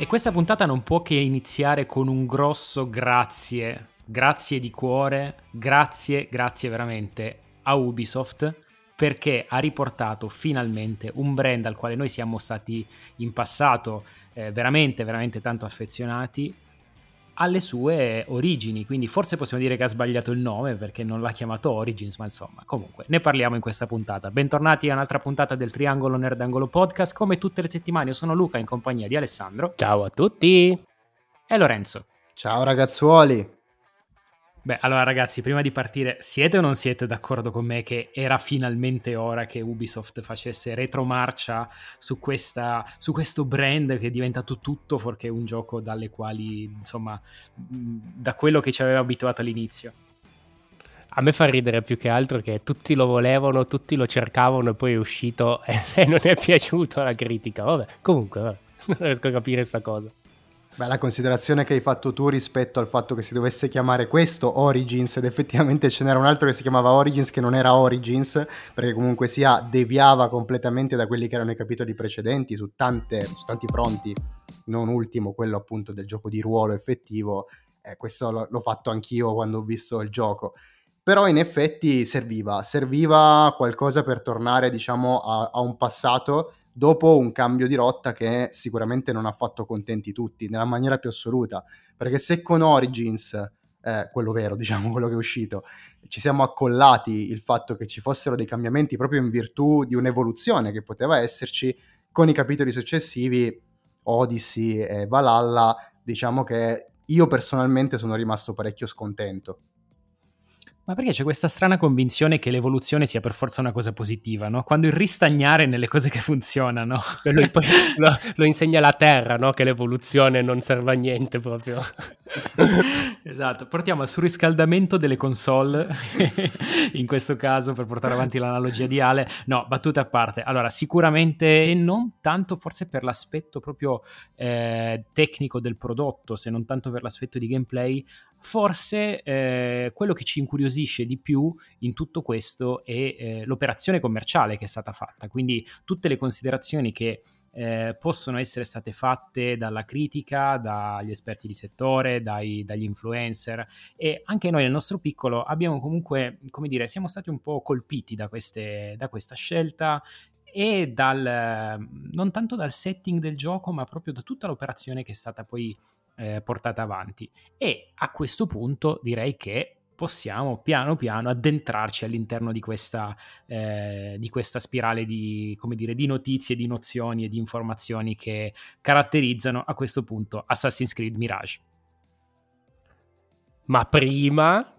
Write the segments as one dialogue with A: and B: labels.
A: E questa puntata non può che iniziare con un grosso grazie, grazie di cuore, grazie, grazie veramente a Ubisoft perché ha riportato finalmente un brand al quale noi siamo stati in passato eh, veramente, veramente tanto affezionati alle sue origini, quindi forse possiamo dire che ha sbagliato il nome perché non l'ha chiamato Origins, ma insomma, comunque ne parliamo in questa puntata. Bentornati a un'altra puntata del Triangolo Nerdangolo Podcast, come tutte le settimane io sono Luca in compagnia di Alessandro.
B: Ciao a tutti!
A: E Lorenzo.
C: Ciao ragazzuoli!
A: Beh, allora ragazzi, prima di partire, siete o non siete d'accordo con me che era finalmente ora che Ubisoft facesse retromarcia su, questa, su questo brand che è diventato tutto fuorché un gioco dalle quali, insomma, da quello che ci aveva abituato all'inizio?
B: A me fa ridere più che altro che tutti lo volevano, tutti lo cercavano e poi è uscito e non è piaciuto alla critica. Vabbè, comunque, vabbè, non riesco a capire questa cosa.
C: Beh, la considerazione che hai fatto tu rispetto al fatto che si dovesse chiamare questo Origins ed effettivamente ce n'era un altro che si chiamava Origins che non era Origins perché comunque sia deviava completamente da quelli che erano i capitoli precedenti su, tante, su tanti fronti, non ultimo quello appunto del gioco di ruolo effettivo, eh, questo l- l'ho fatto anch'io quando ho visto il gioco. Però in effetti serviva, serviva qualcosa per tornare diciamo a, a un passato dopo un cambio di rotta che sicuramente non ha fatto contenti tutti, nella maniera più assoluta, perché se con Origins, eh, quello vero, diciamo, quello che è uscito, ci siamo accollati il fatto che ci fossero dei cambiamenti proprio in virtù di un'evoluzione che poteva esserci, con i capitoli successivi, Odyssey e Valhalla, diciamo che io personalmente sono rimasto parecchio scontento.
A: Ma perché c'è questa strana convinzione che l'evoluzione sia per forza una cosa positiva, no? Quando il ristagnare nelle cose che funzionano.
B: Lui poi lo, lo, insegna la Terra, no? Che l'evoluzione non serve a niente proprio.
A: esatto, portiamo al surriscaldamento delle console, in questo caso per portare avanti l'analogia di Ale. No, battute a parte. Allora, sicuramente, se non tanto forse per l'aspetto proprio eh, tecnico del prodotto, se non tanto per l'aspetto di gameplay, Forse eh, quello che ci incuriosisce di più in tutto questo è eh, l'operazione commerciale che è stata fatta, quindi tutte le considerazioni che eh, possono essere state fatte dalla critica, dagli esperti di settore, dai, dagli influencer. E anche noi nel nostro piccolo abbiamo comunque, come dire, siamo stati un po' colpiti da, queste, da questa scelta e dal, non tanto dal setting del gioco, ma proprio da tutta l'operazione che è stata poi eh, portata avanti. E a questo punto direi che possiamo piano piano addentrarci all'interno di questa, eh, di questa spirale di, dire, di, notizie, di nozioni e di informazioni che caratterizzano a questo punto Assassin's Creed Mirage.
B: Ma prima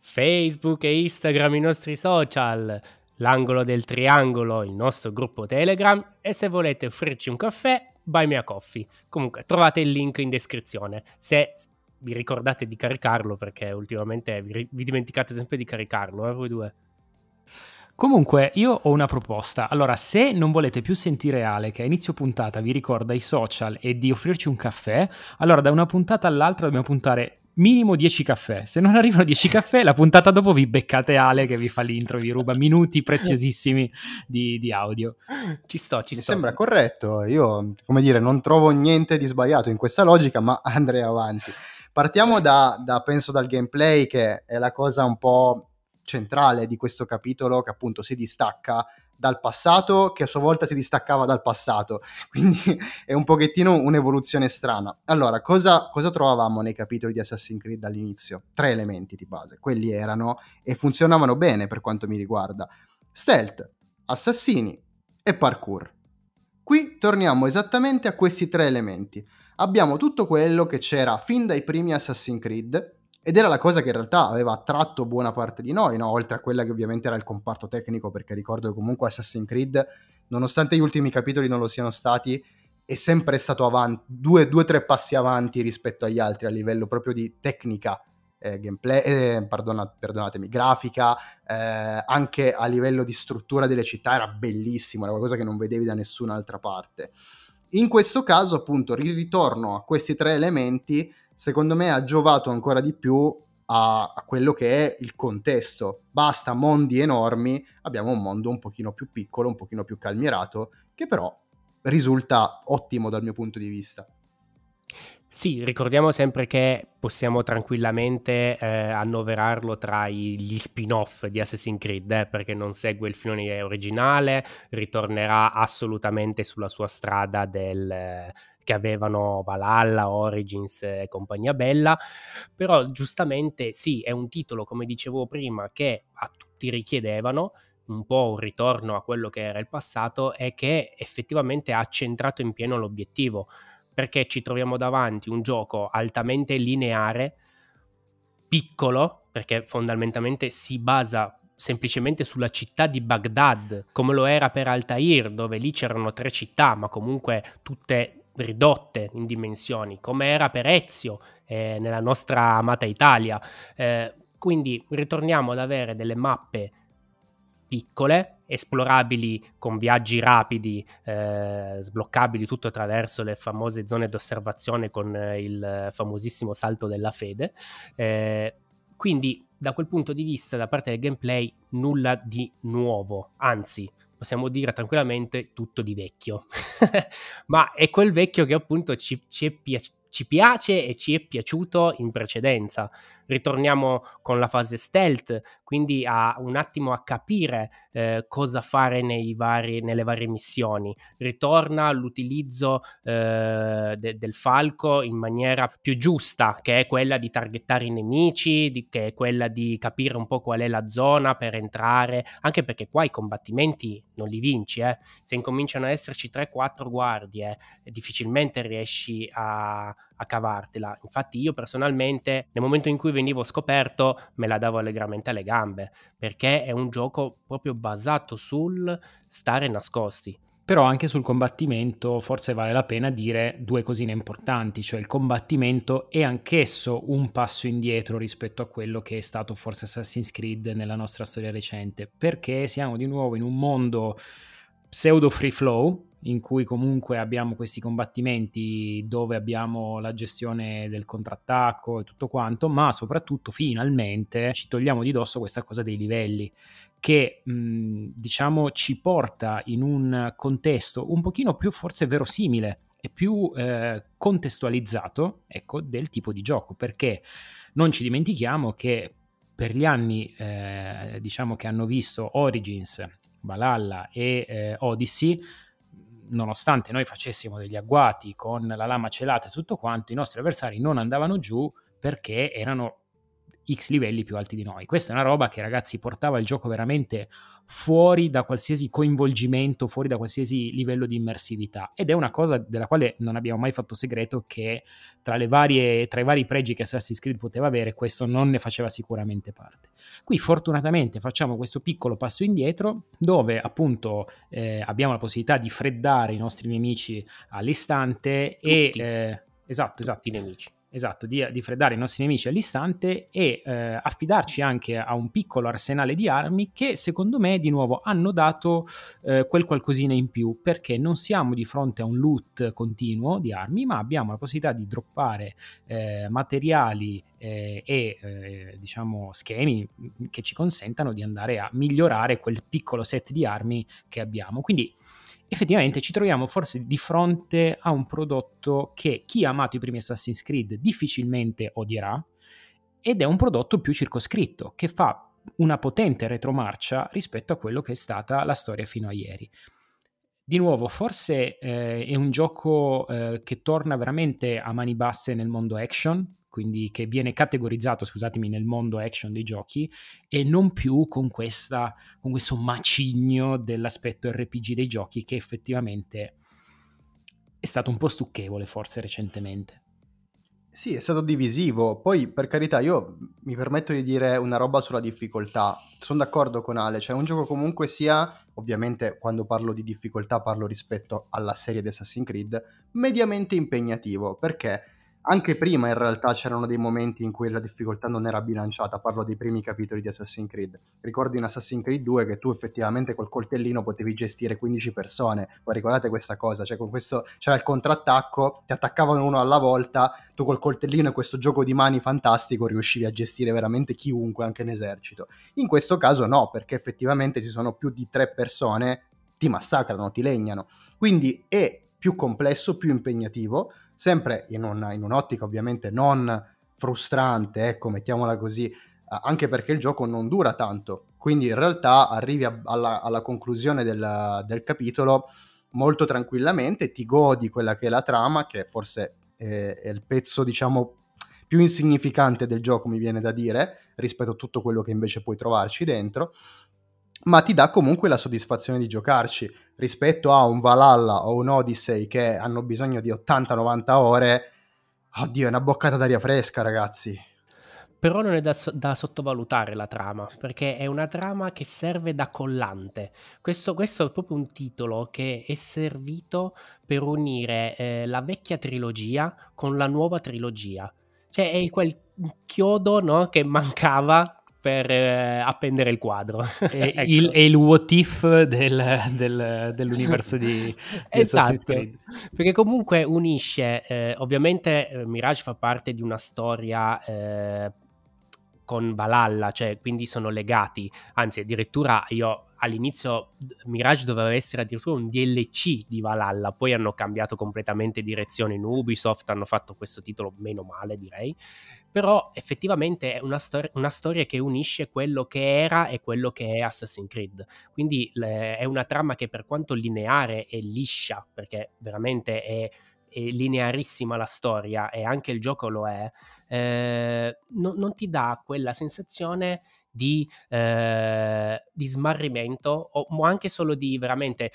B: Facebook e Instagram, i nostri social, l'angolo del triangolo, il nostro gruppo Telegram e se volete offrirci un caffè Buy Me a Coffee. Comunque trovate il link in descrizione. Se vi ricordate di caricarlo, perché ultimamente vi, vi dimenticate sempre di caricarlo, eh, voi due.
A: Comunque, io ho una proposta. Allora, se non volete più sentire Ale, che a inizio puntata vi ricorda i social e di offrirci un caffè, allora da una puntata all'altra dobbiamo puntare minimo 10 caffè. Se non arrivano 10 caffè, la puntata dopo vi beccate Ale che vi fa l'intro, vi ruba minuti preziosissimi di, di audio.
C: Ci sto, ci Mi sto. sembra corretto. Io, come dire, non trovo niente di sbagliato in questa logica, ma andrei avanti. Partiamo da, da penso dal gameplay, che è la cosa un po' centrale di questo capitolo, che appunto si distacca dal passato che a sua volta si distaccava dal passato, quindi è un pochettino un'evoluzione strana. Allora, cosa, cosa trovavamo nei capitoli di Assassin's Creed dall'inizio? Tre elementi di base, quelli erano e funzionavano bene per quanto mi riguarda. Stealth, assassini e parkour. Qui torniamo esattamente a questi tre elementi. Abbiamo tutto quello che c'era fin dai primi Assassin's Creed, ed era la cosa che in realtà aveva attratto buona parte di noi, no? oltre a quella che ovviamente era il comparto tecnico, perché ricordo che comunque Assassin's Creed, nonostante gli ultimi capitoli non lo siano stati, è sempre stato avanti, due o tre passi avanti rispetto agli altri a livello proprio di tecnica, eh, gameplay, eh, perdona, perdonatemi, grafica, eh, anche a livello di struttura delle città era bellissimo, era qualcosa che non vedevi da nessun'altra parte. In questo caso, appunto, il ritorno a questi tre elementi secondo me ha giovato ancora di più a, a, quello che è il contesto. Basta mondi enormi, abbiamo un mondo un pochino più piccolo, un pochino più calmierato, che però risulta ottimo dal mio punto di vista.
B: Sì, ricordiamo sempre che possiamo tranquillamente eh, annoverarlo tra gli spin-off di Assassin's Creed, eh, perché non segue il filone originale, ritornerà assolutamente sulla sua strada del, eh, che avevano Valhalla, Origins e compagnia bella, però giustamente sì, è un titolo, come dicevo prima, che a tutti richiedevano, un po' un ritorno a quello che era il passato e che effettivamente ha centrato in pieno l'obiettivo perché ci troviamo davanti un gioco altamente lineare, piccolo, perché fondamentalmente si basa semplicemente sulla città di Baghdad, come lo era per Altair, dove lì c'erano tre città, ma comunque tutte ridotte in dimensioni, come era per Ezio eh, nella nostra amata Italia. Eh, quindi ritorniamo ad avere delle mappe piccole, esplorabili con viaggi rapidi, eh, sbloccabili tutto attraverso le famose zone d'osservazione con eh, il famosissimo salto della fede. Eh, quindi da quel punto di vista da parte del gameplay nulla di nuovo, anzi possiamo dire tranquillamente tutto di vecchio, ma è quel vecchio che appunto ci, ci, è piaciuto ci piace e ci è piaciuto in precedenza. Ritorniamo con la fase stealth, quindi a un attimo a capire eh, cosa fare vari, nelle varie missioni. Ritorna l'utilizzo eh, de- del falco in maniera più giusta, che è quella di targettare i nemici, di, che è quella di capire un po' qual è la zona per entrare, anche perché qua i combattimenti non li vinci, eh. se incominciano ad esserci 3-4 guardie, difficilmente riesci a, a cavartela. Infatti io personalmente nel momento in cui venivo scoperto me la davo allegramente alle gambe, perché è un gioco proprio basato sul stare nascosti.
A: Però anche sul combattimento forse vale la pena dire due cosine importanti, cioè il combattimento è anch'esso un passo indietro rispetto a quello che è stato forse Assassin's Creed nella nostra storia recente, perché siamo di nuovo in un mondo pseudo free flow, in cui comunque abbiamo questi combattimenti dove abbiamo la gestione del contrattacco e tutto quanto, ma soprattutto finalmente ci togliamo di dosso questa cosa dei livelli che mh, diciamo ci porta in un contesto un pochino più forse verosimile e più eh, contestualizzato ecco, del tipo di gioco. Perché non ci dimentichiamo che per gli anni eh, diciamo che hanno visto Origins, Valhalla e eh, Odyssey nonostante noi facessimo degli agguati con la lama celata e tutto quanto, i nostri avversari non andavano giù perché erano X livelli più alti di noi. Questa è una roba che ragazzi portava il gioco veramente fuori da qualsiasi coinvolgimento, fuori da qualsiasi livello di immersività ed è una cosa della quale non abbiamo mai fatto segreto che tra, varie, tra i vari pregi che Assassin's Creed poteva avere questo non ne faceva sicuramente parte. Qui fortunatamente facciamo questo piccolo passo indietro dove appunto eh, abbiamo la possibilità di freddare i nostri nemici all'istante Tutti. e... Eh, esatto, esatto.
B: I nemici
A: esatto, di, di, freddare i nostri nemici all'istante e eh, affidarci anche a un piccolo arsenale di armi che secondo me di nuovo hanno dato eh, quel qualcosina in più perché non siamo di fronte a un loot continuo di armi ma abbiamo la possibilità di droppare eh, materiali eh, e eh, diciamo schemi che ci consentano di andare a migliorare quel piccolo set di armi che abbiamo. Quindi effettivamente ci troviamo forse di fronte a un prodotto che chi ha amato i primi Assassin's Creed difficilmente odierà ed è un prodotto più circoscritto che fa una potente retromarcia rispetto a quello che è stata la storia fino a ieri. Di nuovo, forse eh, è un gioco eh, che torna veramente a mani basse nel mondo action, quindi che viene categorizzato, scusatemi, nel mondo action dei giochi e non più con, questa, con questo macigno dell'aspetto RPG dei giochi che effettivamente è stato un po' stucchevole forse recentemente.
C: Sì, è stato divisivo. Poi, per carità, io mi permetto di dire una roba sulla difficoltà. Sono d'accordo con Ale, cioè un gioco comunque sia, ovviamente quando parlo di difficoltà parlo rispetto alla serie di Assassin's Creed, mediamente impegnativo, perché anche prima in realtà c'erano dei momenti in cui la difficoltà non era bilanciata, parlo dei primi capitoli di Assassin's Creed. Ricordo in Assassin's Creed 2 che tu effettivamente col coltellino potevi gestire 15 persone, poi ricordate questa cosa, cioè con questo c'era il contrattacco, ti attaccavano uno alla volta, tu col coltellino e questo gioco di mani fantastico riuscivi a gestire veramente chiunque, anche in esercito. In questo caso no, perché effettivamente ci sono più di tre persone, ti massacrano, ti legnano. Quindi è più complesso, più impegnativo, sempre in, un, in un'ottica ovviamente non frustrante, ecco, mettiamola così, anche perché il gioco non dura tanto, quindi in realtà arrivi a, alla, alla, conclusione del, del, capitolo molto tranquillamente, ti godi quella che è la trama, che forse è, è il pezzo, diciamo, più insignificante del gioco, mi viene da dire, rispetto a tutto quello che invece puoi trovarci dentro, ma ti dà comunque la soddisfazione di giocarci rispetto a un Valhalla o un Odyssey che hanno bisogno di 80-90 ore. Oddio, è una boccata d'aria fresca, ragazzi.
B: Però non è da, da, sottovalutare la trama, perché è una trama che serve da collante. Questo, questo è proprio un titolo che è servito per unire eh, la vecchia trilogia con la nuova trilogia. Cioè è quel chiodo no, che mancava per eh, appendere il quadro.
A: È, ecco. il, è il what if del, del, dell'universo di, di
B: esatto, perché comunque unisce, eh, ovviamente eh, Mirage fa parte di una storia eh, con Valhalla, cioè quindi sono legati, anzi addirittura io all'inizio Mirage doveva essere addirittura un DLC di Valhalla, poi hanno cambiato completamente direzione in Ubisoft, hanno fatto questo titolo meno male direi, però effettivamente è una, stor- una storia che unisce quello che era e quello che è Assassin's Creed, quindi le- è una trama che per quanto lineare è liscia, perché veramente è è linearissima la storia e anche il gioco lo è, eh, no, non ti dà quella sensazione di, eh, di smarrimento o, anche solo di veramente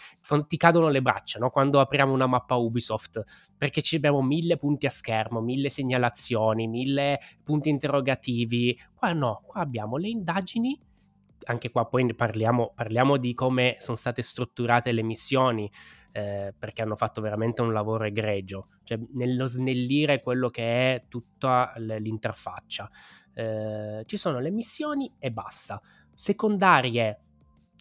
B: ti cadono le braccia no? quando apriamo una mappa Ubisoft perché ci abbiamo mille punti a schermo, mille segnalazioni, mille punti interrogativi. Qua no, qua abbiamo le indagini anche qua poi parliamo, parliamo di come sono state strutturate le missioni, eh, perché hanno fatto veramente un lavoro egregio, cioè nello snellire quello che è tutta l'interfaccia. Eh, ci sono le missioni e basta. Secondarie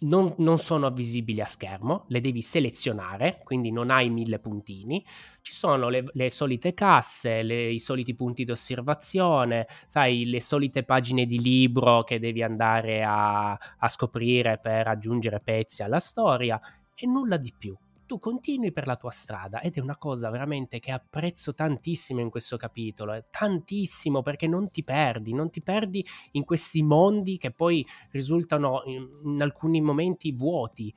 B: non, non, sono visibili a schermo, le devi selezionare, quindi non hai mille puntini. Ci sono le, le solite casse, le, i soliti punti di osservazione, sai, le solite pagine di libro che devi andare a, a scoprire per aggiungere pezzi alla storia e nulla di più tu continui per la tua strada ed è una cosa veramente che apprezzo tantissimo in questo capitolo, eh, tantissimo perché non ti perdi, non ti perdi in questi mondi che poi risultano in, in alcuni momenti vuoti.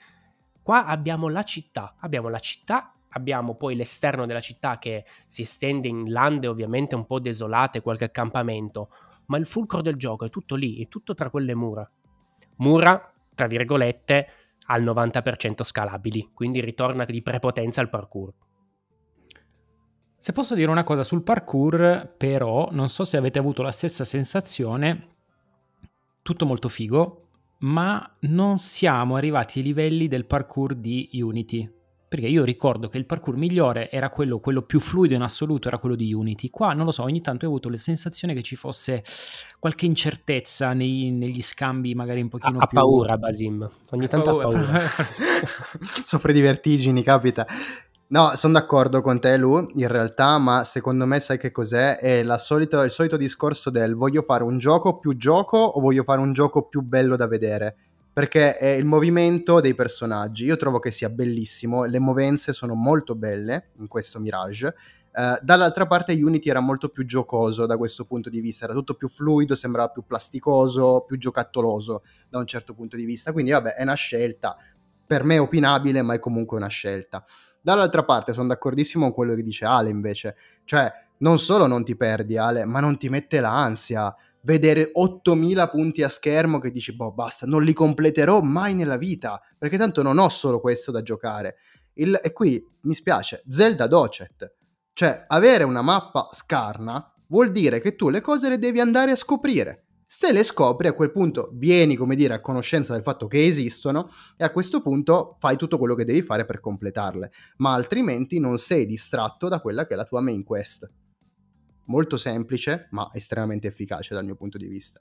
B: Qua abbiamo la città, abbiamo la città abbiamo poi l'esterno della città che si estende in lande ovviamente un po' desolate, qualche accampamento, ma il fulcro del gioco è tutto lì, è tutto tra quelle mura. Mura, tra virgolette, al 90% scalabili, quindi ritorna di prepotenza al parkour.
A: Se posso dire una cosa sul parkour, però, non so se avete avuto la stessa sensazione, tutto molto figo, ma non siamo arrivati ai livelli del parkour di Unity perché io ricordo che il parkour migliore era quello, quello, più fluido in assoluto, era quello di Unity. Qua non lo so, ogni tanto ho avuto la sensazione che ci fosse qualche incertezza nei, negli scambi, magari un pochino
B: ha,
A: più.
B: Ha paura, Basim. Ogni tanto ha paura. paura.
C: Soffre di vertigini, capita. No, sono d'accordo con te, Lu, in realtà, ma secondo me sai che cos'è? È solito, il solito discorso del voglio fare un gioco più gioco o voglio fare un gioco più bello da vedere perché è il movimento dei personaggi. Io trovo che sia bellissimo, le movenze sono molto belle in questo Mirage. Uh, dall'altra parte Unity era molto più giocoso da questo punto di vista, era tutto più fluido, sembrava più plasticoso, più giocattoloso da un certo punto di vista. Quindi vabbè, è una scelta, per me opinabile, ma è comunque una scelta. Dall'altra parte sono d'accordissimo con quello che dice Ale invece, cioè non solo non ti perdi Ale, ma non ti mette l'ansia vedere 8000 punti a schermo che dici, boh, basta, non li completerò mai nella vita, perché tanto non ho solo questo da giocare. Il, e qui mi spiace, Zelda Docet, cioè avere una mappa scarna vuol dire che tu le cose le devi andare a scoprire. Se le scopri, a quel punto vieni, come dire, a conoscenza del fatto che esistono e a questo punto fai tutto quello che devi fare per completarle, ma altrimenti non sei distratto da quella che è la tua main quest molto semplice ma estremamente efficace dal mio punto di vista.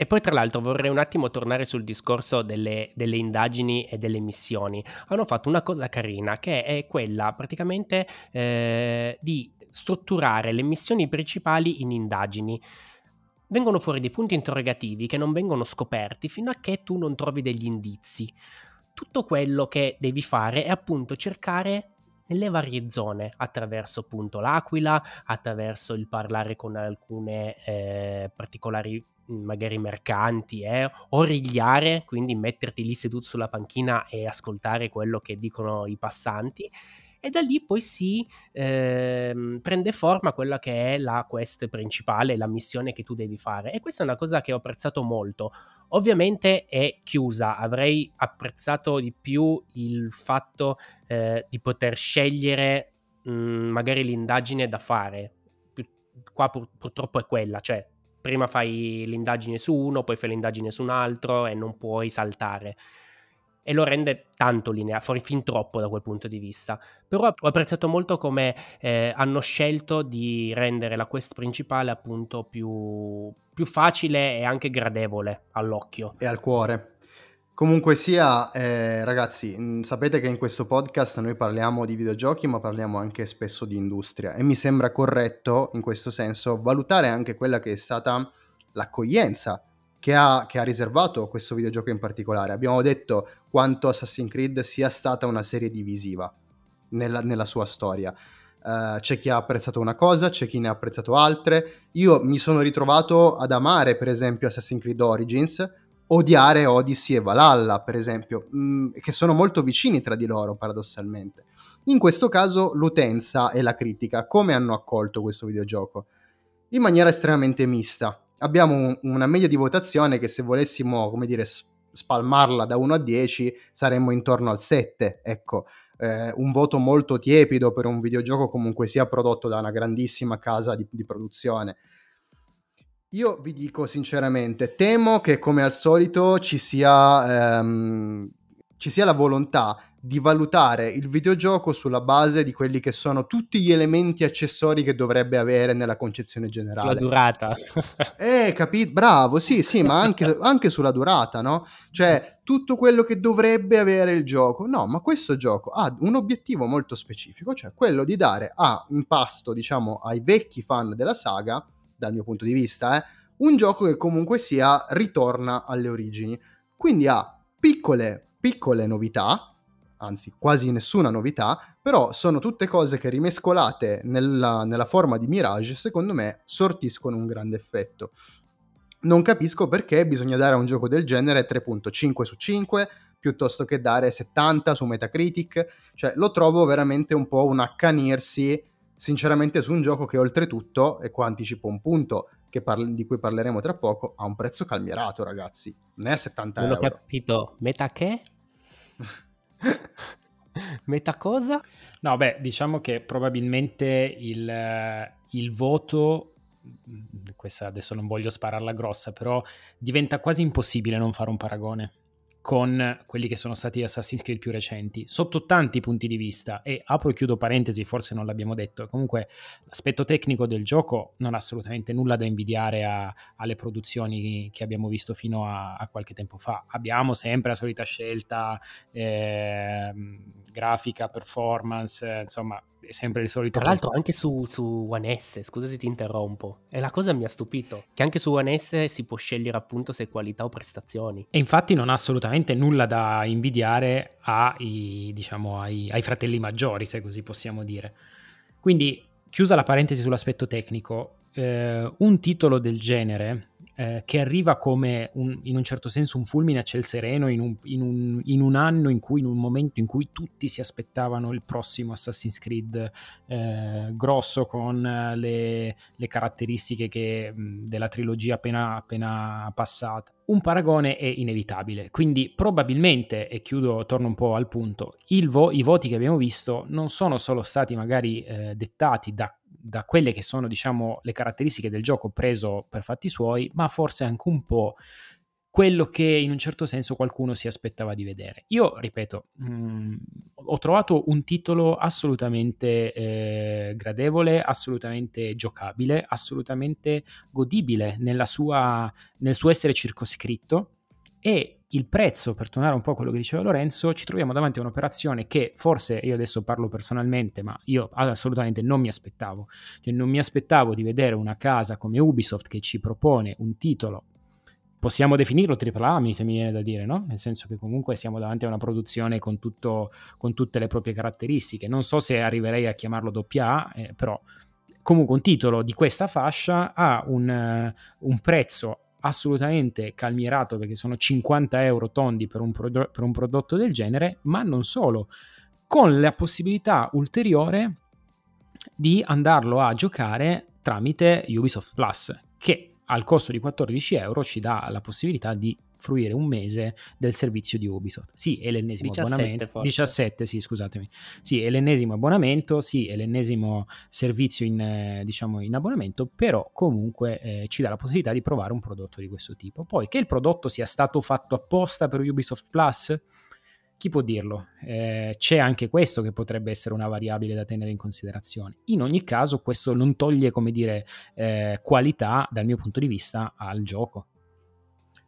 B: E poi tra l'altro vorrei un attimo tornare sul discorso delle, delle, indagini e delle missioni. Hanno fatto una cosa carina che è quella praticamente eh, di strutturare le missioni principali in indagini. Vengono fuori dei punti interrogativi che non vengono scoperti fino a che tu non trovi degli indizi. Tutto quello che devi fare è appunto cercare nelle varie zone attraverso appunto l'aquila, attraverso il parlare con alcune eh, particolari magari mercanti eh, origliare, quindi metterti lì seduto sulla panchina e ascoltare quello che dicono i passanti e da lì poi si eh, prende forma quella che è la quest principale, la missione che tu devi fare e questa è una cosa che ho apprezzato molto. Ovviamente è chiusa, avrei apprezzato di più il fatto eh, di poter scegliere mh, magari l'indagine da fare. Qua pur- purtroppo è quella, cioè prima fai l'indagine su uno, poi fai l'indagine su un altro e non puoi saltare e lo rende tanto lineare, fuori fin troppo da quel punto di vista. Però ho apprezzato molto come eh, hanno scelto di rendere la quest principale appunto più, più facile e anche gradevole all'occhio.
C: E al cuore. Comunque sia, eh, ragazzi, mh, sapete che in questo podcast noi parliamo di videogiochi, ma parliamo anche spesso di industria e mi sembra corretto in questo senso valutare anche quella che è stata l'accoglienza che ha, che ha, riservato questo videogioco in particolare. Abbiamo detto quanto Assassin's Creed sia stata una serie divisiva nella, nella sua storia. Uh, c'è chi ha apprezzato una cosa, c'è chi ne ha apprezzato altre. Io mi sono ritrovato ad amare, per esempio, Assassin's Creed Origins, odiare Odyssey e Valhalla, per esempio, mh, mm, che sono molto vicini tra di loro, paradossalmente. In questo caso, l'utenza e la critica, come hanno accolto questo videogioco? In maniera estremamente mista abbiamo un, una media di votazione che se volessimo, come dire, spalmarla da 1 a 10 saremmo intorno al 7, ecco. Eh, un voto molto tiepido per un videogioco comunque sia prodotto da una grandissima casa di, di produzione. Io vi dico sinceramente, temo che come al solito ci sia, ehm, ci sia la volontà di valutare il videogioco sulla base di quelli che sono tutti gli elementi accessori che dovrebbe avere nella concezione generale.
B: Sulla durata.
C: eh, capito? Bravo, sì, sì, ma anche, anche, sulla durata, no? Cioè, tutto quello che dovrebbe avere il gioco. No, ma questo gioco ha un obiettivo molto specifico, cioè quello di dare a un pasto, diciamo, ai vecchi fan della saga, dal mio punto di vista, eh, un gioco che comunque sia ritorna alle origini. Quindi ha piccole, piccole novità, anzi quasi nessuna novità, però sono tutte cose che rimescolate nella, nella forma di Mirage, secondo me, sortiscono un grande effetto. Non capisco perché bisogna dare a un gioco del genere 3.5 su 5 piuttosto che dare 70 su Metacritic, cioè lo trovo veramente un po' un accanirsi sinceramente su un gioco che oltretutto, e qua anticipo un punto parli, di cui parleremo tra poco, ha un prezzo calmierato ragazzi, non è a 70 non euro.
B: Non ho capito, meta che? Meta cosa?
A: No, beh, diciamo che probabilmente il, il voto, questa adesso non voglio spararla grossa, però diventa quasi impossibile non fare un paragone con quelli che sono stati Assassin's Creed più recenti, sotto tanti punti di vista. E apro e chiudo parentesi, forse non l'abbiamo detto. Comunque, l'aspetto tecnico del gioco non ha assolutamente nulla da invidiare a, alle produzioni che abbiamo visto fino a, a, qualche tempo fa. Abbiamo sempre la solita scelta eh, grafica, performance, insomma, è sempre il solito.
B: Tra l'altro, anche su, su One S, scusa se ti interrompo, e la cosa mi ha stupito che anche su One S si può scegliere appunto se qualità o prestazioni.
A: E infatti non ha assolutamente nulla da invidiare ai, diciamo, ai, ai fratelli maggiori, se così possiamo dire. Quindi, chiusa la parentesi sull'aspetto tecnico, eh, un titolo del genere eh, che arriva come un, in un certo senso un fulmine a ciel sereno in un, in, un, in un, anno in cui, in un momento in cui tutti si aspettavano il prossimo Assassin's Creed eh, grosso con le, le caratteristiche che, della trilogia appena, appena passata un paragone è inevitabile. Quindi probabilmente, e chiudo, torno un po' al punto, vo- i voti che abbiamo visto non sono solo stati magari eh, dettati da, da, quelle che sono, diciamo, le caratteristiche del gioco preso per fatti suoi, ma forse anche un po' quello che in un certo senso qualcuno si aspettava di vedere. Io, ripeto, mh, mm, ho trovato un titolo assolutamente eh, gradevole, assolutamente giocabile, assolutamente godibile sua, nel suo essere circoscritto e il prezzo, per tornare un po' a quello che diceva Lorenzo, ci troviamo davanti a un'operazione che forse, io adesso parlo personalmente, ma io assolutamente non mi aspettavo. Cioè non mi aspettavo di vedere una casa come Ubisoft che ci propone un titolo possiamo definirlo AAA, se mi viene da dire, no? Nel senso che comunque siamo davanti a una produzione con, tutto, con tutte le proprie caratteristiche. Non so se arriverei a chiamarlo AA, eh, però comunque un titolo di questa fascia ha un, uh, un prezzo assolutamente calmierato perché sono 50 euro tondi per un, pro- per un prodotto del genere, ma non solo, con la possibilità ulteriore di andarlo a giocare tramite Ubisoft Plus, che al costo di 14 euro ci dà la possibilità di fruire un mese del servizio di Ubisoft. Sì, è l'ennesimo 17, abbonamento. Forse. 17, sì, scusatemi. Sì, è l'ennesimo abbonamento, sì, è l'ennesimo servizio in, eh, diciamo, in abbonamento, però comunque eh, ci dà la possibilità di provare un prodotto di questo tipo. Poi che il prodotto sia stato fatto apposta per Ubisoft Plus, chi può dirlo? Eh, c'è anche questo che potrebbe essere una variabile da tenere in considerazione. In ogni caso, questo non toglie, come dire, eh, qualità dal mio punto di vista al gioco.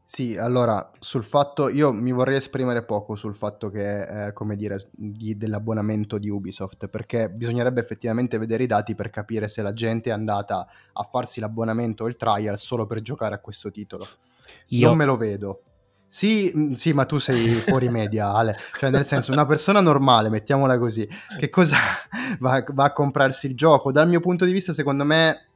C: Sì, allora sul fatto, io mi vorrei esprimere poco sul fatto che, eh, come dire, di, dell'abbonamento di Ubisoft, perché bisognerebbe effettivamente vedere i dati per capire se la gente è andata a farsi l'abbonamento o il trial solo per giocare a questo titolo. Io... Non me lo vedo. Sì, mm, sì, ma tu sei fuori media, Ale. Cioè, nel senso, una persona normale, mettiamola così, che cosa va, va, a comprarsi il gioco? Dal mio punto di vista, secondo me,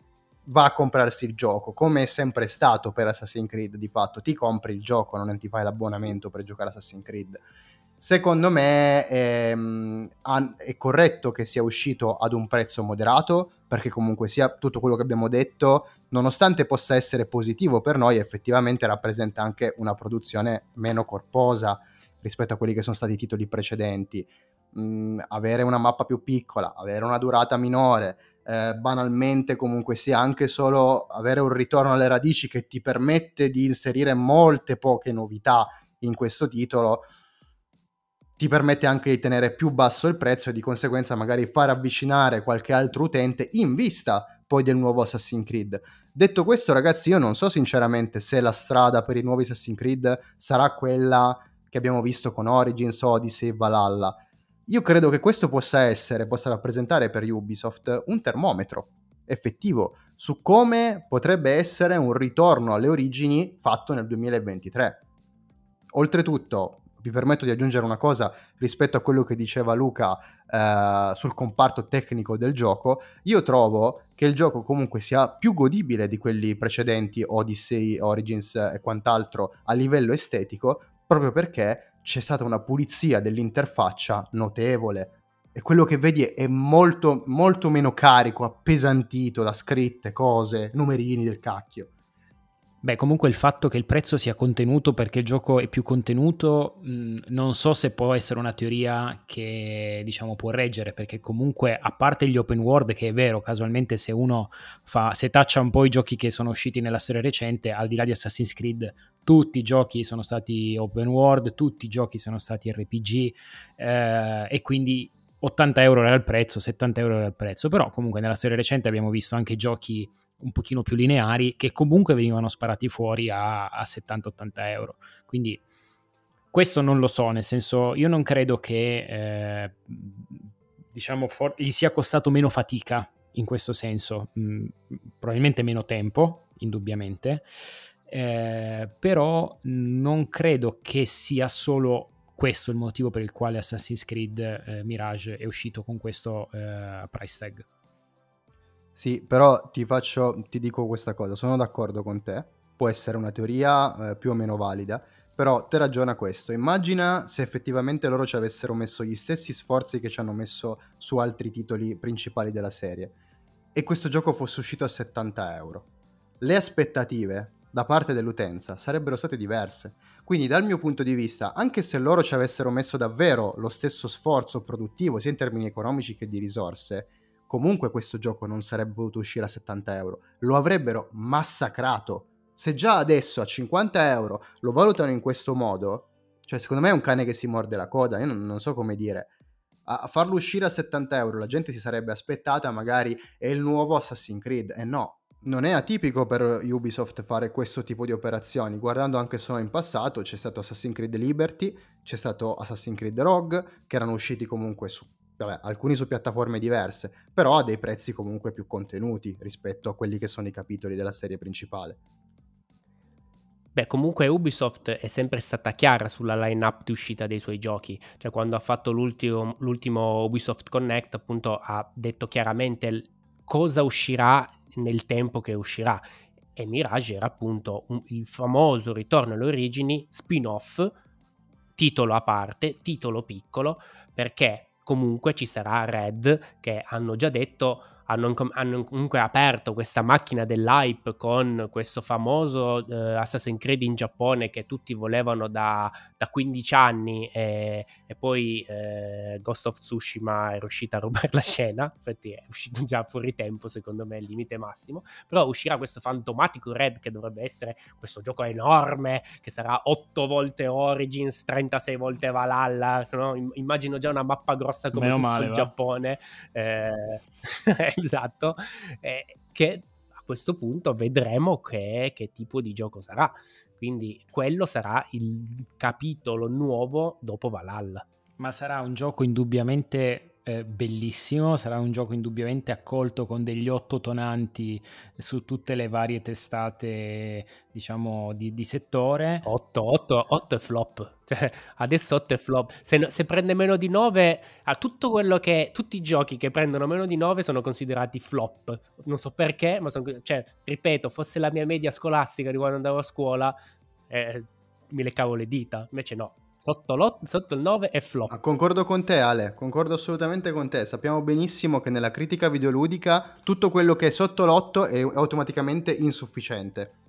C: va a comprarsi il gioco, come è sempre stato per Assassin's Creed, di fatto. Ti compri il gioco, non ti fai l'abbonamento per giocare Assassin's Creed. Secondo me è, ehm, è corretto che sia uscito ad un prezzo moderato, perché comunque sia tutto quello che abbiamo detto, nonostante possa essere positivo per noi, effettivamente rappresenta anche una produzione meno corposa rispetto a quelli che sono stati i titoli precedenti. Mm, avere una mappa più piccola, avere una durata minore, eh, banalmente comunque sia anche solo avere un ritorno alle radici che ti permette di inserire molte poche novità in questo titolo ti permette anche di tenere più basso il prezzo e di conseguenza magari far avvicinare qualche altro utente in vista poi del nuovo Assassin's Creed. Detto questo, ragazzi, io non so sinceramente se la strada per i nuovi Assassin's Creed sarà quella che abbiamo visto con Origins, Odyssey e Valhalla. Io credo che questo possa essere, possa rappresentare per Ubisoft un termometro effettivo su come potrebbe essere un ritorno alle origini fatto nel 2023. Oltretutto, mi permetto di aggiungere una cosa rispetto a quello che diceva Luca eh, sul comparto tecnico del gioco. Io trovo che il gioco comunque sia più godibile di quelli precedenti, Odyssey, Origins e quant'altro, a livello estetico, proprio perché c'è stata una pulizia dell'interfaccia notevole. E quello che vedi è molto, molto meno carico, appesantito da scritte, cose, numerini del cacchio.
A: Beh, comunque il fatto che il prezzo sia contenuto perché il gioco è più contenuto, mh, non so se può essere una teoria che diciamo può reggere, perché comunque a parte gli open world, che è vero, casualmente se uno fa, se taccia un po' i giochi che sono usciti nella storia recente, al di là di Assassin's Creed, tutti i giochi sono stati open world, tutti i giochi sono stati RPG eh, e quindi 80 euro era il prezzo, 70 euro era il prezzo, però comunque nella storia recente abbiamo visto anche giochi un pochino più lineari che comunque venivano sparati fuori a, a 70-80 euro. Quindi questo non lo so, nel senso io non credo che eh, diciamo for- gli sia costato meno fatica in questo senso, mm, probabilmente meno tempo, indubbiamente, eh, però non credo che sia solo questo il motivo per il quale Assassin's Creed eh, Mirage è uscito con questo eh, price tag.
C: Sì, però ti faccio, ti dico questa cosa, sono d'accordo con te, può essere una teoria eh, più o meno valida, però te ragiona questo, immagina se effettivamente loro ci avessero messo gli stessi sforzi che ci hanno messo su altri titoli principali della serie e questo gioco fosse uscito a 70 euro. Le aspettative da parte dell'utenza sarebbero state diverse. Quindi dal mio punto di vista, anche se loro ci avessero messo davvero lo stesso sforzo produttivo, sia in termini economici che di risorse, comunque questo gioco non sarebbe potuto uscire a 70 euro, lo avrebbero massacrato. Se già adesso a 50 euro lo valutano in questo modo, cioè secondo me è un cane che si morde la coda, io non, non so come dire. A, farlo uscire a 70 euro la gente si sarebbe aspettata magari è il nuovo Assassin's Creed, e no, non è atipico per Ubisoft fare questo tipo di operazioni. Guardando anche solo in passato, c'è stato Assassin's Creed Liberty, c'è stato Assassin's Creed Rogue, che erano usciti comunque su vabbè, alcuni su piattaforme diverse, però a dei prezzi comunque più contenuti rispetto a quelli che sono i capitoli della serie principale.
B: Beh, comunque Ubisoft è sempre stata chiara sulla line-up di uscita dei suoi giochi, cioè quando ha fatto l'ultimo, l'ultimo Ubisoft Connect appunto ha detto chiaramente cosa uscirà nel tempo che uscirà e Mirage era appunto un, il famoso ritorno alle origini, spin-off, titolo a parte, titolo piccolo, perché comunque ci sarà Red che hanno già detto hanno, hanno, comunque aperto questa macchina dell'hype con questo famoso eh, Assassin's Creed in Giappone che tutti volevano da, da 15 anni e, e poi eh, Ghost of Tsushima è riuscita a rubare la scena, infatti è uscito già fuori tempo secondo me, il limite massimo, però uscirà questo fantomatico Red che dovrebbe essere questo gioco enorme che sarà 8 volte Origins, 36 volte Valhalla, no? immagino già una mappa grossa come Meno tutto male, il va. Giappone. Eh, esatto, eh, che a questo punto vedremo che, che tipo di gioco sarà. Quindi quello sarà il capitolo nuovo dopo Valhalla.
A: Ma sarà un gioco indubbiamente eh, bellissimo, sarà un gioco indubbiamente accolto con degli otto tonanti su tutte le varie testate, diciamo, di, di settore.
B: 8, 8, 8 è flop. Cioè, adesso 8 è flop. Se, se, prende meno di 9, a tutto quello che tutti i giochi che prendono meno di 9 sono considerati flop. Non so perché, ma sono, cioè, ripeto, fosse la mia media scolastica di quando andavo a scuola, eh, mi leccavo le dita. Invece no, Sotto, sotto, il 9 è flop.
C: Ah, concordo con te, Ale. Concordo assolutamente con te. Sappiamo benissimo che nella critica videoludica tutto quello che è sotto l'8 è automaticamente insufficiente.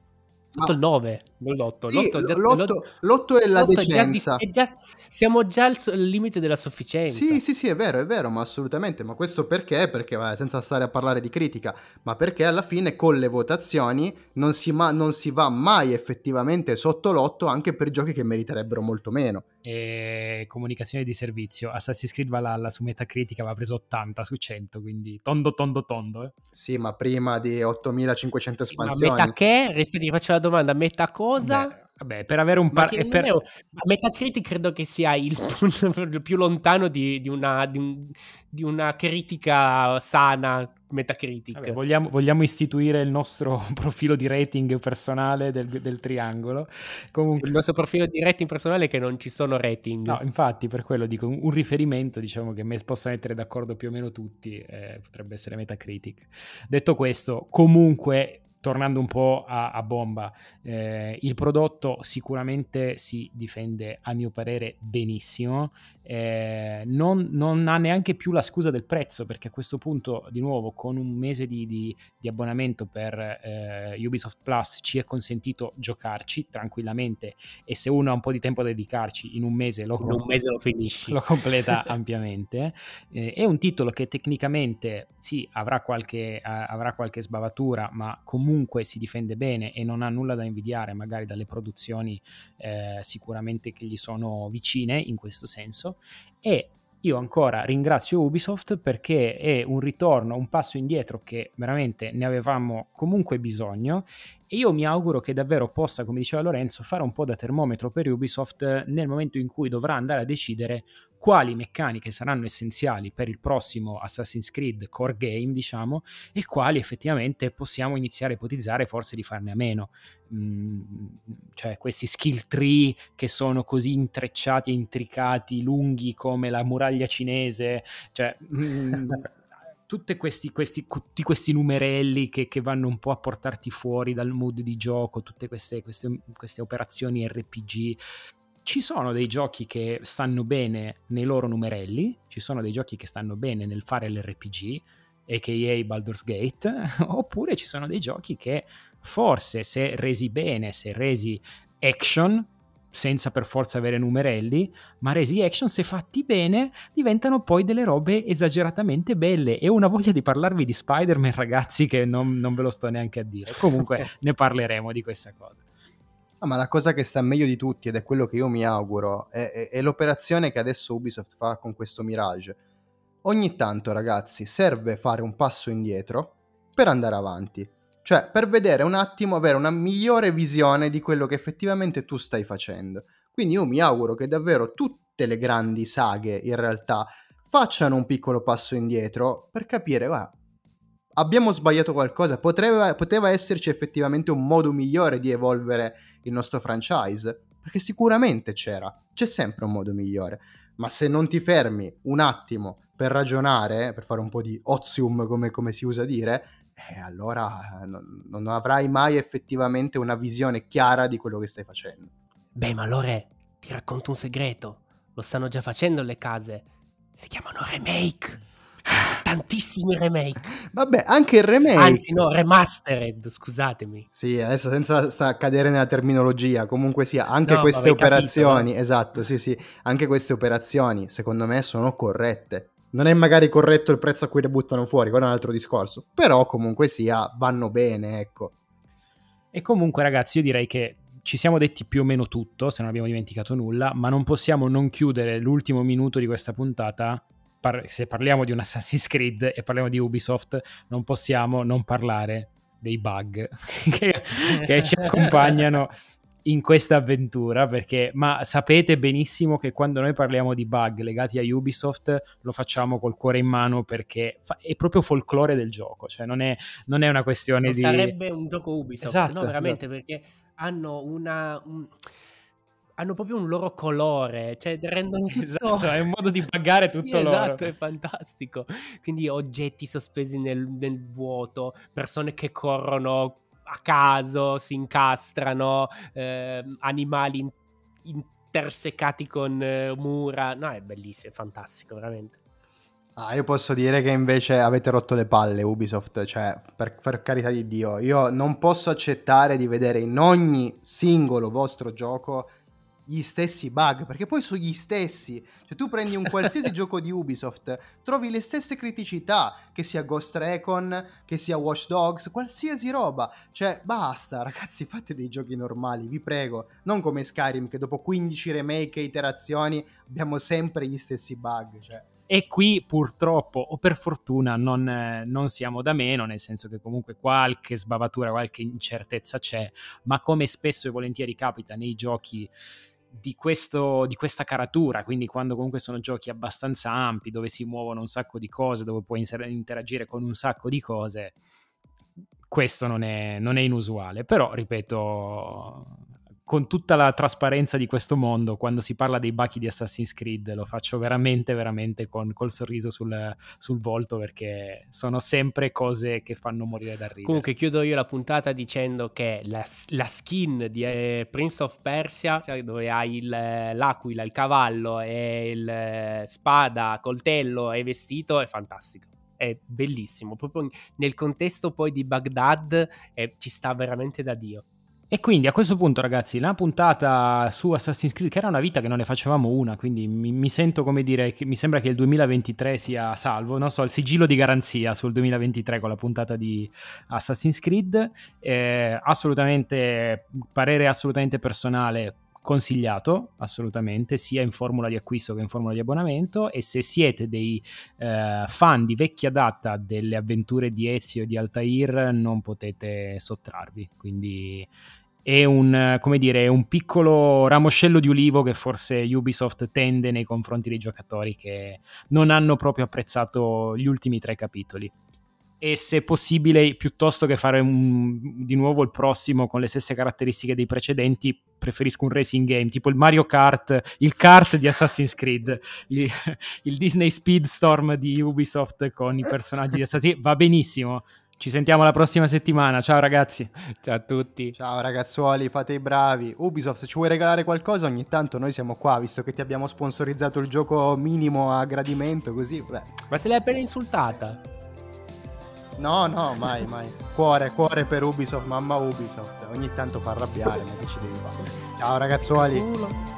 B: Sotto il 9, non l'8.
C: Sì, l'8, già, l'8, l'8 è la l'8 decenza.
B: È già, è già, siamo già al, al, limite della sufficienza.
C: Sì, sì, sì, è vero, è vero, ma assolutamente. Ma questo perché? Perché, vabbè, senza stare a parlare di critica, ma perché alla fine con le votazioni non si, ma, non si va mai effettivamente sotto l'8 anche per giochi che meriterebbero molto meno
A: e comunicazione di servizio. Assassin's Creed Valhalla su Metacritic aveva preso 80 su 100, quindi tondo, tondo, tondo. Eh.
C: Sì, ma prima di 8500 sì, espansioni.
B: Ma meta che? Rispetto, faccio la domanda, meta cosa?
A: Beh, Vabbè, per avere un par...
B: Per... È... Metacritic credo che sia il più lontano di, di, una, di, di una, critica sana Metacritic.
A: Vabbè, vogliamo, vogliamo, istituire il nostro profilo di rating personale del, del triangolo.
B: Comunque... Il nostro profilo di rating personale è che non ci sono rating.
A: No, infatti per quello dico un riferimento, diciamo che me possa mettere d'accordo più o meno tutti, eh, potrebbe essere Metacritic. Detto questo, comunque tornando un po' a, a bomba, eh, il prodotto sicuramente si difende a mio parere benissimo, eh, non, non, ha neanche più la scusa del prezzo perché a questo punto di nuovo con un mese di, di, di abbonamento per eh, Ubisoft Plus ci è consentito giocarci tranquillamente e se uno ha un po' di tempo da dedicarci in un mese lo,
B: in un mese lo finisci.
A: lo completa ampiamente. Eh, è un titolo che tecnicamente sì avrà qualche, avrà qualche sbavatura ma comunque si difende bene e non ha nulla da invidiare magari dalle produzioni eh, sicuramente che gli sono vicine in questo senso e io ancora ringrazio Ubisoft perché è un ritorno, un passo indietro che veramente ne avevamo comunque bisogno. E io mi auguro che davvero possa, come diceva Lorenzo, fare un po' da termometro per Ubisoft nel momento in cui dovrà andare a decidere quali meccaniche saranno essenziali per il prossimo Assassin's Creed core game, diciamo, e quali effettivamente possiamo iniziare a ipotizzare forse di farne a meno. Mm, cioè questi skill tree che sono così intrecciati e intricati, lunghi come la muraglia cinese, cioè... Mm, tutti questi, questi, tutti questi numerelli che, che, vanno un po' a portarti fuori dal mood di gioco, tutte queste, queste, queste operazioni RPG ci sono dei giochi che stanno bene nei loro numerelli, ci sono dei giochi che stanno bene nel fare l'RPG, a.k.a. Baldur's Gate, oppure ci sono dei giochi che forse se resi bene, se resi action, senza per forza avere numerelli, ma resi action se fatti bene diventano poi delle robe esageratamente belle e ho una voglia di parlarvi di Spider-Man ragazzi che non, non ve lo sto neanche a dire. Comunque ne parleremo di questa cosa.
C: Ah, ma la cosa che sta meglio di tutti, ed è quello che io mi auguro, è, è, è l'operazione che adesso Ubisoft fa con questo Mirage. Ogni tanto, ragazzi, serve fare un passo indietro per andare avanti. Cioè, per vedere un attimo, avere una migliore visione di quello che effettivamente tu stai facendo. Quindi io mi auguro che davvero tutte le grandi saghe, in realtà, facciano un piccolo passo indietro per capire, guarda, abbiamo sbagliato qualcosa, poteva, poteva esserci effettivamente un modo migliore di evolvere il nostro franchise, perché sicuramente c'era, c'è sempre un modo migliore, ma se non ti fermi un attimo per ragionare, per fare un po' di ozium come, come si usa dire, eh, allora non, non, avrai mai effettivamente una visione chiara di quello che stai facendo.
B: Beh, ma allora ti racconto un segreto, lo stanno già facendo le case, si chiamano remake tantissimi remake.
C: Vabbè, anche il remake.
B: Anzi, no, remastered, scusatemi.
C: Sì, adesso senza cadere nella terminologia, comunque sia, anche no, queste operazioni, capito, esatto, sì, sì, anche queste operazioni, secondo me, sono corrette. Non è magari corretto il prezzo a cui le buttano fuori, quello è un altro discorso. Però comunque sia, vanno bene, ecco.
A: E comunque, ragazzi, io direi che ci siamo detti più o meno tutto, se non abbiamo dimenticato nulla, ma non possiamo non chiudere l'ultimo minuto di questa puntata par- se parliamo di un Assassin's Creed e parliamo di Ubisoft, non possiamo non parlare dei bug che, che ci accompagnano in questa avventura perché ma sapete benissimo che quando noi parliamo di bug legati a Ubisoft lo facciamo col cuore in mano perché fa- è proprio folklore del gioco cioè non è, non è una questione non di
B: sarebbe un gioco Ubisoft esatto, no veramente esatto. perché hanno una un hanno proprio un loro colore, cioè rendono tutto...
A: Esatto, è un modo di pagare tutto
B: sì,
A: loro.
B: Esatto, è fantastico. Quindi oggetti sospesi nel, nel vuoto, persone che corrono a caso, si incastrano, eh, animali in, intersecati con eh, mura. No, è bellissimo, è fantastico, veramente.
C: Ah, io posso dire che invece avete rotto le palle Ubisoft, cioè per, per, carità di Dio, io non posso accettare di vedere in ogni singolo vostro gioco gli stessi bug, perché poi sono gli stessi. Cioè tu prendi un qualsiasi gioco di Ubisoft, trovi le stesse criticità, che sia Ghost Recon, che sia Watch Dogs, qualsiasi roba. Cioè basta, ragazzi, fate dei giochi normali, vi prego. Non come Skyrim che dopo 15 remake e iterazioni abbiamo sempre gli stessi bug, cioè
A: e qui purtroppo o per fortuna non, eh, non, siamo da meno, nel senso che comunque qualche sbavatura, qualche incertezza c'è, ma come spesso e volentieri capita nei giochi di, questo, di questa caratura, quindi quando comunque sono giochi abbastanza ampi, dove si muovono un sacco di cose, dove puoi interagire con un sacco di cose, questo non è, non è inusuale. Però, ripeto, con tutta la trasparenza di questo mondo, quando si parla dei bachi di Assassin's Creed, lo faccio veramente, veramente con, col sorriso sul, sul, volto perché sono sempre cose che fanno morire da ridere.
B: Comunque chiudo io la puntata dicendo che la, la skin di eh, Prince of Persia, cioè dove hai il, l'aquila, il cavallo e il eh, spada, coltello e vestito, è fantastico è bellissimo. Proprio nel contesto poi di Baghdad eh, ci sta veramente da Dio.
A: E quindi a questo punto, ragazzi, la puntata su Assassin's Creed, che era una vita che non ne facevamo una, quindi mi, mi sento come dire, mi sembra che il 2023 sia salvo, non so, il sigillo di garanzia sul 2023 con la puntata di Assassin's Creed. Eh, assolutamente, parere assolutamente personale, consigliato assolutamente sia in formula di acquisto che in formula di abbonamento e se siete dei eh, fan di vecchia data delle avventure di Ezio e di Altair non potete sottrarvi quindi è un, dire, un piccolo ramoscello di ulivo che forse Ubisoft tende nei confronti dei giocatori che non hanno proprio apprezzato gli ultimi tre capitoli. E se possibile, piuttosto che fare un, di nuovo il prossimo con le stesse caratteristiche dei precedenti, preferisco un racing game tipo il Mario Kart, il kart di Assassin's Creed, il, il Disney Speedstorm di Ubisoft con i personaggi di Assassin's Creed. Va benissimo. Ci sentiamo la prossima settimana. Ciao ragazzi.
B: Ciao a tutti.
C: Ciao ragazzuoli, fate i bravi. Ubisoft, se ci vuoi regalare qualcosa, ogni tanto noi siamo qua, visto che ti abbiamo sponsorizzato il gioco minimo a gradimento, così. Beh.
B: Ma se l'hai appena insultata.
C: No, no, mai, mai. Cuore, cuore per Ubisoft, mamma Ubisoft. Ogni tanto fa arrabbiare, ma che ci devi fare. Ciao ragazzuoli.